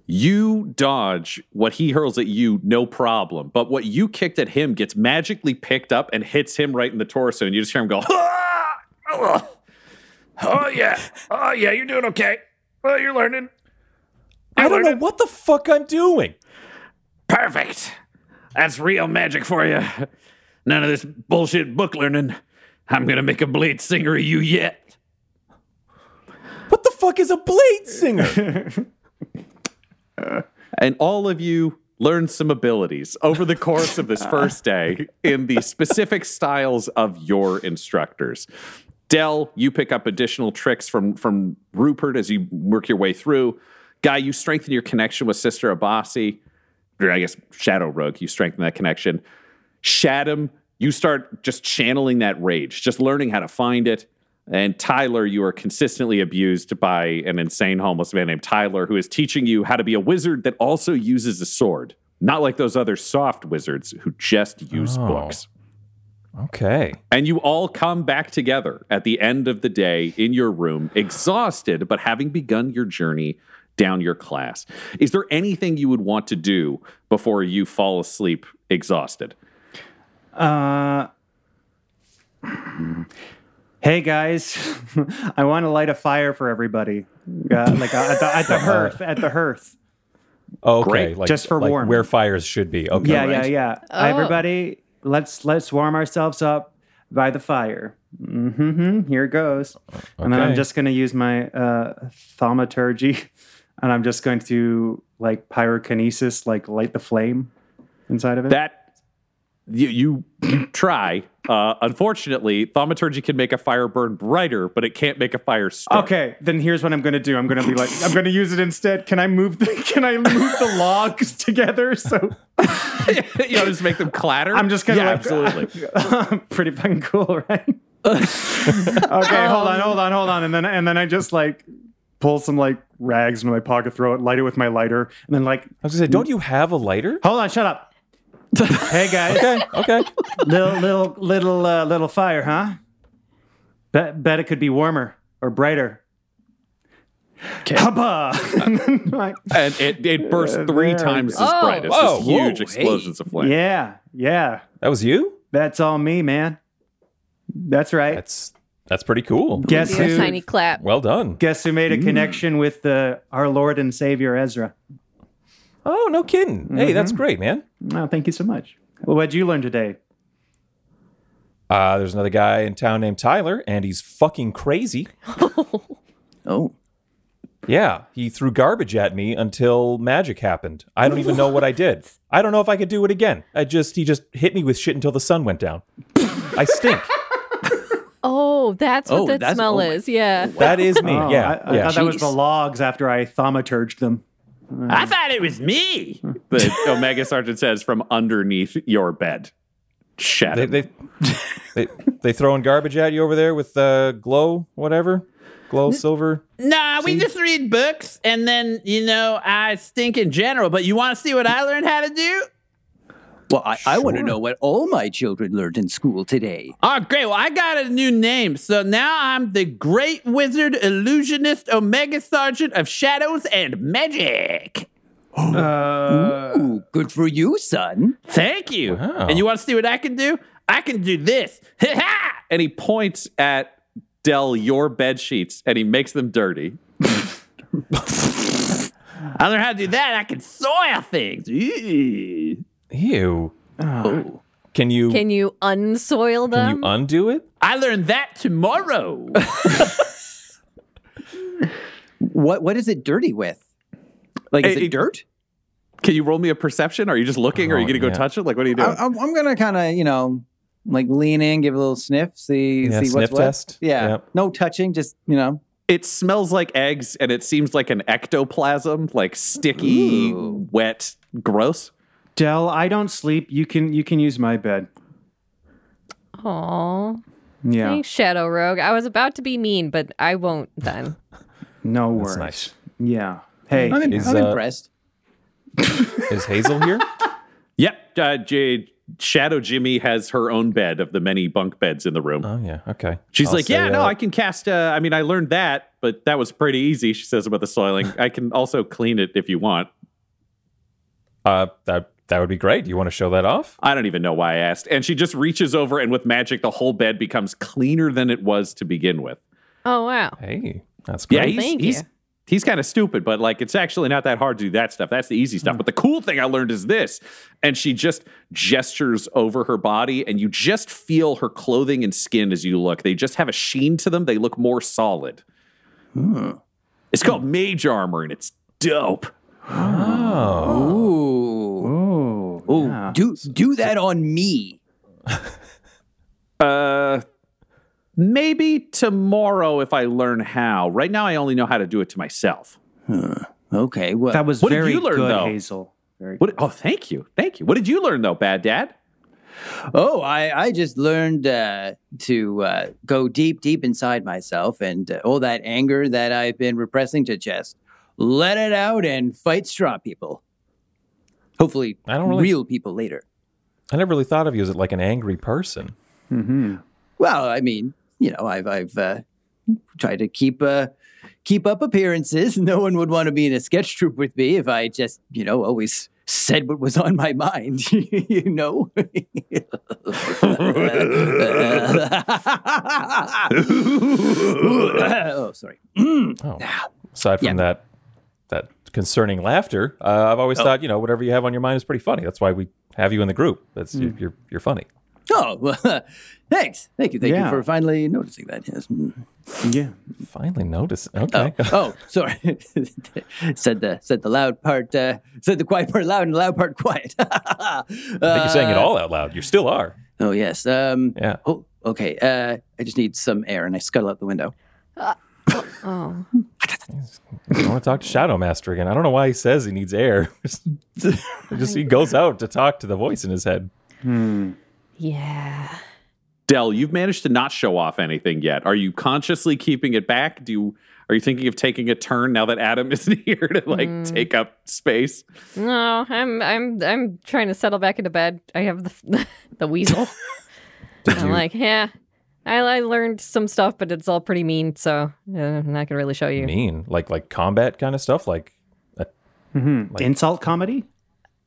You dodge what he hurls at you, no problem. But what you kicked at him gets magically picked up and hits him right in the torso. And you just hear him go, "Ah! oh, oh, yeah. Oh, yeah, you're doing okay. Oh, you're learning. I You're don't know what the fuck I'm doing. Perfect. That's real magic for you. None of this bullshit book learning. I'm gonna make a blade singer of you yet. What the fuck is a blade singer? And all of you learn some abilities over the course of this first day in the specific styles of your instructors. Del, you pick up additional tricks from from Rupert as you work your way through. Guy, you strengthen your connection with Sister Abasi. Or I guess Shadow Rogue, you strengthen that connection. Shadam, you start just channeling that rage, just learning how to find it. And Tyler, you are consistently abused by an insane homeless man named Tyler who is teaching you how to be a wizard that also uses a sword. Not like those other soft wizards who just use Oh. books. Okay. And you all come back together at the end of the day in your room, exhausted, but having begun your journey down your class. Is there anything you would want to do before you fall asleep exhausted? Uh, hey guys, I want to light a fire for everybody. Uh, like uh, at the, at the hearth, at the hearth. Okay. Great. Like, Just for like warmth. where fires should be. Okay. yeah, yeah, yeah. Oh. Everybody, let's let's warm ourselves up by the fire. Mm-hmm. Here it goes. And then I'm just going to use my uh, thaumaturgy, and I'm just going to like pyrokinesis, like light the flame inside of it. That you, you, you try. Uh, unfortunately, thaumaturgy can make a fire burn brighter, but it can't make a fire start. Okay, then here's what I'm gonna do. I'm gonna be like, I'm gonna use it instead. Can I move the Can I move the logs together? So you know, just make them clatter. I'm just gonna yeah, like, absolutely. pretty fucking cool, right? okay, hold on, hold on, hold on, and then and then I just like pull some like rags into my pocket, throw it, light it with my lighter, and then like, I was gonna say, don't you have a lighter? hold on, shut up. hey guys, Okay. Okay. little little little uh, little fire, huh? Bet bet it could be warmer or brighter. Hubba! And and it, it bursts three there times as Oh, bright. It's whoa, just huge whoa, explosions of flame. yeah, yeah. That was you. That's all me, man. That's right. That's that's pretty cool. guess Do a who? tiny clap. Well done. Guess who made a connection with uh, our Lord and Savior Ezra? Oh, no kidding. Hey, that's great, man. Oh, thank you so much. Well, what'd you learn today? Uh, there's another guy in town named Tyler, and he's fucking crazy. Oh. Yeah, he threw garbage at me until magic happened. I don't even know what I did. I don't know if I could do it again. I just he just hit me with shit until the sun went down. I stink. Oh, that's what Oh, that that's- smell oh my- is. Yeah. That is me. Oh, yeah, I, I yeah. thought that was the logs after I thaumaturged them. I thought it was me. The Omega Sergeant says from underneath your bed. Shut they, up. they, they they throwing garbage at you over there with uh, glow whatever, glow silver. Nah, we just read books and then, you know, I stink in general. But you want to see what I learned how to do? Well, I, I want to know what all my children learned in school today. Oh, great. Well, I got a new name. So now I'm the Great Wizard Illusionist Omega Sergeant of Shadows and Magic. Uh, Ooh, good for you, son. Thank you. Wow. And you want to see what I can do? I can do this. Ha ha! and he points at Del your bed sheets and he makes them dirty. I learned how to do that. I can soil things. Ooh. Ew. Oh. Can you Can you unsoil them? can you undo it? I learned that tomorrow. What what is it dirty with? Like, is Hey, it dirt? Can you roll me a perception? Are you just looking? Or are you Oh, going to go yeah. touch it? Like, what are you doing? I, I'm, I'm gonna kind of, you know, like lean in, give a little sniff, see Yeah, see sniff what's what. test. Yeah, Yep. no touching, just you know. it smells like eggs and it seems like an ectoplasm, like sticky, Ooh. wet, gross. Del, I don't sleep. You can you can use my bed. Aw. Yeah, Thanks, Shadow Rogue. I was about to be mean, but I won't then. no That's worries. nice. Yeah. Hey, I'm, im- Is, I'm uh, impressed. Is Hazel here? Yep. Uh, J- Shadow Jimmy has her own bed of the many bunk beds in the room. Oh yeah. Okay. She's I'll like, say, yeah, no, uh, I can cast. Uh, I mean, I learned that, but that was pretty easy. She says about the soiling. I can also clean it if you want. Uh, that that would be great. You want to show that off? I don't even know why I asked. And she just reaches over, and with magic, the whole bed becomes cleaner than it was to begin with. Oh, wow. Hey, that's Yeah, great. he's thank he's you. he's kind of stupid, but like it's actually not that hard to do that stuff. That's the easy stuff. But the cool thing I learned is this. And she just gestures over her body, and you just feel her clothing and skin as you look. They just have a sheen to them. They look more solid. Hmm. It's called mage armor, and it's dope. Oh. Ooh. Do do that on me. Uh, maybe tomorrow if I learn how. Right now, I only know how to do it to myself. Okay. Well, That was What did very you learn, good, though? Hazel. Very What? Oh, thank you, thank you. What did you learn though, Bad Dad? Oh, I, I just learned uh, to uh, go deep, deep inside myself and uh, all that anger that I've been repressing to just let it out and fight straw people. Hopefully, I don't really- real people later. I never really thought of you as like an angry person. Well, I mean, you know, I've I've uh, tried to keep uh, keep up appearances. No one would want to be in a sketch troupe with me if I just, you know, always said what was on my mind. you know. oh, sorry. Oh, aside from Yeah. that that concerning laughter, uh, I've always thought you know whatever you have on your mind is pretty funny. That's why we have you in the group. That's you're, you're you're funny. Oh, well, thanks. Thank you. Thank Yeah. you for finally noticing that. Yes. Mm. Yeah. Finally notice. Oh, Okay. oh, sorry. said the said the loud part. Uh, said the quiet part loud and the loud part quiet. I think you're saying it all out loud. You still are. Oh yes. Um, Yeah. Oh, okay. Uh, I just need some air, and I scuttle out the window. Oh, I want to talk to Shadow Master again. I don't know why he says he needs air. just he goes out to talk to the voice in his head. Hmm. yeah. Del, you've managed to not show off anything yet. Are you consciously keeping it back? Do you are you thinking of taking a turn now that Adam isn't here to like hmm. take up space? No, I'm I'm I'm trying to settle back into bed. I have the the weasel. I'm you- like, yeah. I, I learned some stuff, but it's all pretty mean, so uh, I'm not gonna really show you. Mean, like like combat kind of stuff. Like Insult comedy?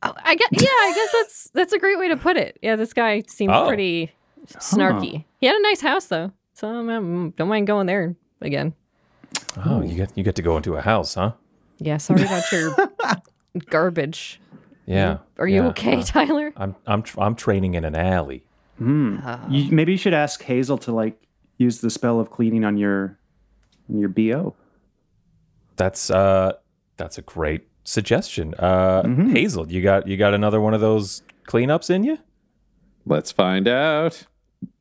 Oh, I guess, yeah, I guess that's that's a great way to put it. Yeah, this guy seems Oh. pretty snarky. He had a nice house though, so um, don't mind going there again. oh, you get you get to go into a house, huh? Yeah, sorry about your garbage. Yeah. Are you yeah. okay, Uh, Tyler? I'm I'm tr- I'm training in an alley. You, maybe you should ask Hazel to like use the spell of cleaning on your on your bo. That's uh that's a great suggestion. Uh Hazel, you got you got another one of those cleanups in you? Let's find out.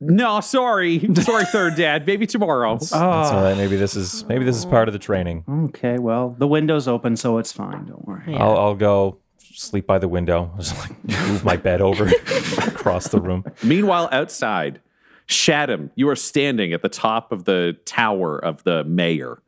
No, sorry. Sorry, third dad. Maybe tomorrow. That's all right. Maybe this is maybe this is part of the training. Okay, well the window's open, so it's fine. Don't worry. I'll I'll go sleep by the window. Just like move my bed over across the room. Meanwhile, outside, Shadam, you are standing at the top of the tower of the mayor.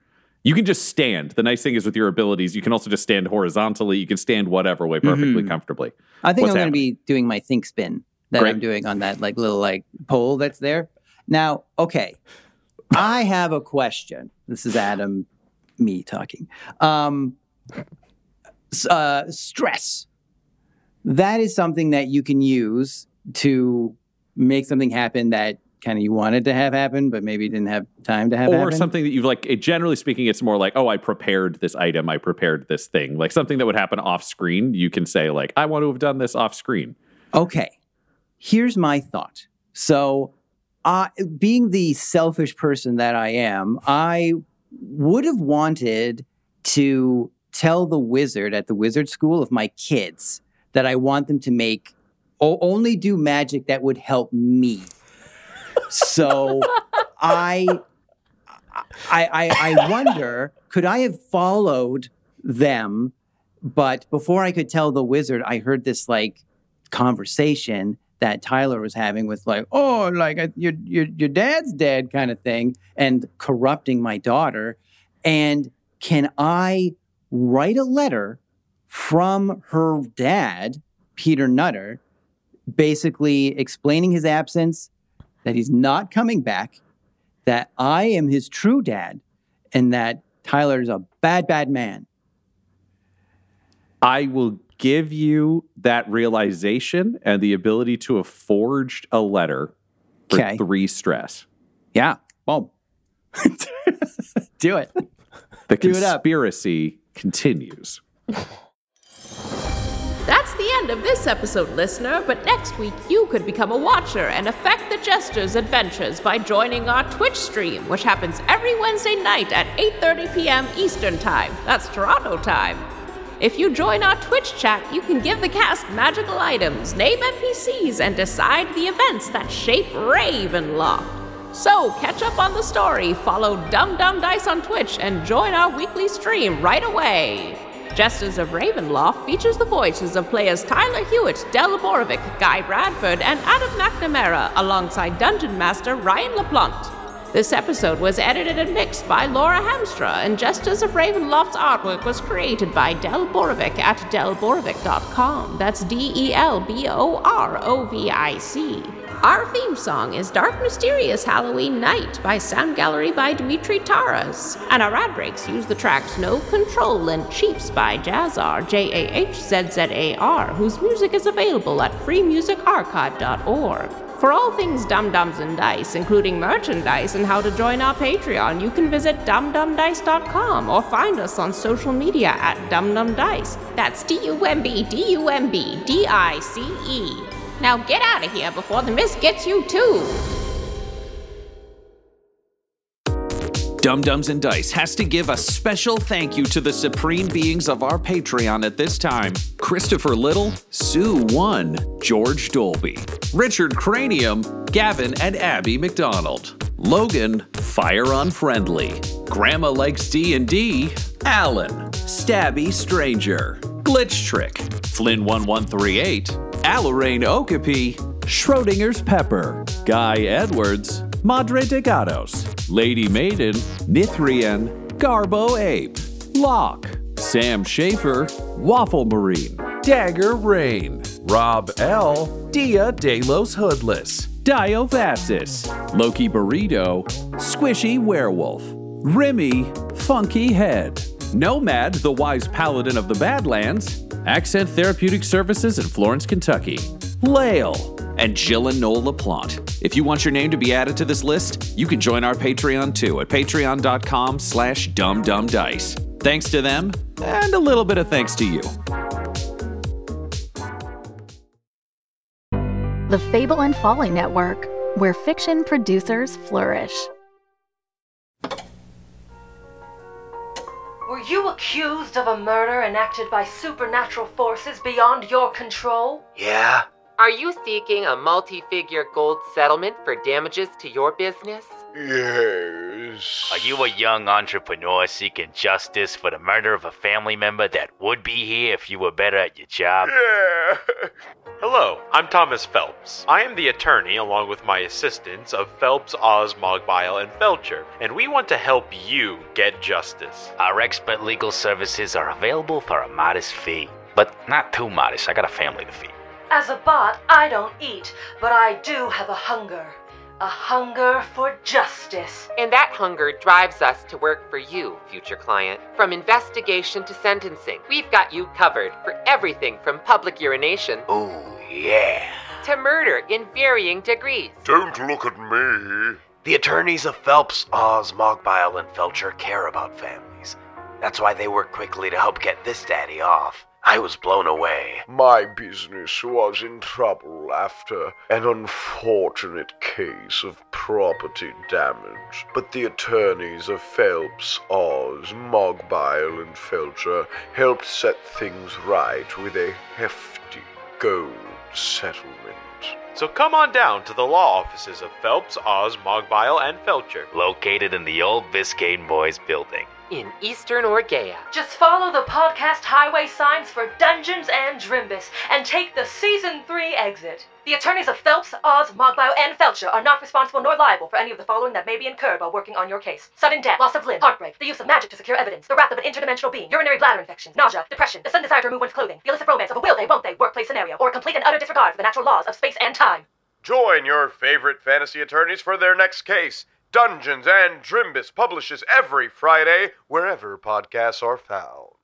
You can just stand. The nice thing is with your abilities, you can also just stand horizontally. You can stand whatever way perfectly comfortably. I think What's I'm going to be doing my think spin that Great. I'm doing on that like little like pole that's there. Now, okay, I have a question. This is Adam, me talking. Um, s- uh, stress. That is something that you can use to make something happen that kind of you wanted to have happen, but maybe didn't have time to have Or happen. something that you've like, generally speaking, it's more like, oh, I prepared this item, I prepared this thing. Like something that would happen off screen, you can say, like, I want to have done this off screen. Okay, here's my thought. So, uh, being the selfish person that I am, I would have wanted to tell the wizard at the wizard school of my kids that I want them to make o- only do magic that would help me. So, I, I, I, I wonder, could I have followed them? But before I could tell the wizard, I heard this like conversation that Tyler was having with like, oh, like uh, your your your dad's dead kind of thing, and corrupting my daughter. And can I write a letter from her dad, Peter Nutter, basically explaining his absence, that he's not coming back, that I am his true dad, and that Tyler's a bad, bad man. I will give you that realization and the ability to have forged a letter for Okay. three stress. Yeah. Boom. Do it. The Do it conspiracy continues. That's the end of this episode, listener, but next week you could become a watcher and affect the Jester's adventures by joining our Twitch stream, which happens every Wednesday night at 8:30 p.m. Eastern Time. That's Toronto time. If you join our Twitch chat, you can give the cast magical items, name NPCs, and decide the events that shape Ravenloft. So, catch up on the story, follow Dumb Dumb Dice on Twitch, and join our weekly stream right away. Jesters of Ravenloft features the voices of players Tyler Hewitt, Del Borovic, Guy Bradford, and Adam McNamara, alongside Dungeon Master Ryan LaPlante. This episode was edited and mixed by Laura Hamstra, and Jesters of Ravenloft's artwork was created by Del Borovic at delborovic.com. That's D E L B O R O V I C. Our theme song is Dark Mysterious Halloween Night by Sound Gallery by Dimitri Taras. And our ad breaks use the tracks No Control and Chiefs by Jahzzar, J A H Z Z A R, whose music is available at freemusicarchive.org. For all things Dumb-Dumbs and Dice, including merchandise and how to join our Patreon, you can visit dumbdumbdice.com or find us on social media at dumbdumbdice. That's D U M B D U M B D I C E. Now get out of here before the mist gets you too. Dumb-Dumbs and Dice has to give a special thank you to the supreme beings of our Patreon at this time Christopher Little, Sue One, George Dolby, Richard Cranium, Gavin and Abby McDonald, Logan, Fire Unfriendly, Grandma Likes D&D, Alan, Stabby Stranger, Glitch Trick, Flynn1138, Alarain Okapi, Schrodinger's Pepper, Guy Edwards, Madre de Gatos, Lady Maiden, Nithrian, Garbo Ape, Locke, Sam Schaefer, Waffle Marine, Dagger Rain, Rob L, Dia De Los Hoodless, Diovasis, Loki Burrito, Squishy Werewolf, Remy, Funky Head, Nomad, the wise paladin of the Badlands, Accent Therapeutic Services in Florence, Kentucky, Lale, and Jill and Noel LaPlante. If you want your name to be added to this list, you can join our Patreon too at patreon.com slash dumbdumbdice. Thanks to them, and a little bit of thanks to you. The Fable and Folly Network, where fiction producers flourish. You accused of a murder enacted by supernatural forces beyond your control? Yeah. Are you seeking a multi figure gold settlement for damages to your business? Yes. Are you a young entrepreneur seeking justice for the murder of a family member that would be here if you were better at your job? Yeah. Hello, I'm Thomas Phelps. I am the attorney, along with my assistants, of Phelps, Oz, Mogbile, and Felcher, and we want to help you get justice. Our expert legal services are available for a modest fee, but not too modest. I got a family to feed. As a bot, I don't eat, but I do have a hunger. A hunger for justice. And that hunger drives us to work for you, future client. From investigation to sentencing, we've got you covered for everything from public urination Oh, yeah. to murder in varying degrees. Don't look at me. The attorneys of Phelps, Oz, Mogbile, and Felcher care about families. That's why they work quickly to help get this daddy off. I was blown away. My business was in trouble after an unfortunate case of property damage, but the attorneys of Phelps, Oz, Mogbile, and Felcher helped set things right with a hefty gold settlement. So come on down to the law offices of Phelps, Oz, Mogbile, and Felcher. Located in the old Biscayne Boys building. In Eastern Orgea. Just follow the podcast highway signs for Dungeons and Drimbus and take the Season 3 exit. The attorneys of Phelps, Oz, Mogbile, and Felcher are not responsible nor liable for any of the following that may be incurred while working on your case. Sudden death, loss of limb, heartbreak, the use of magic to secure evidence, the wrath of an interdimensional being, urinary bladder infections, nausea, depression, the sudden desire to remove one's clothing, the illicit romance of a will they, won't they, workplace scenario, or complete and utter disregard for the natural laws of space and time. Join your favorite fantasy attorneys for their next case. Dungeons and Drimbus publishes every Friday wherever podcasts are found.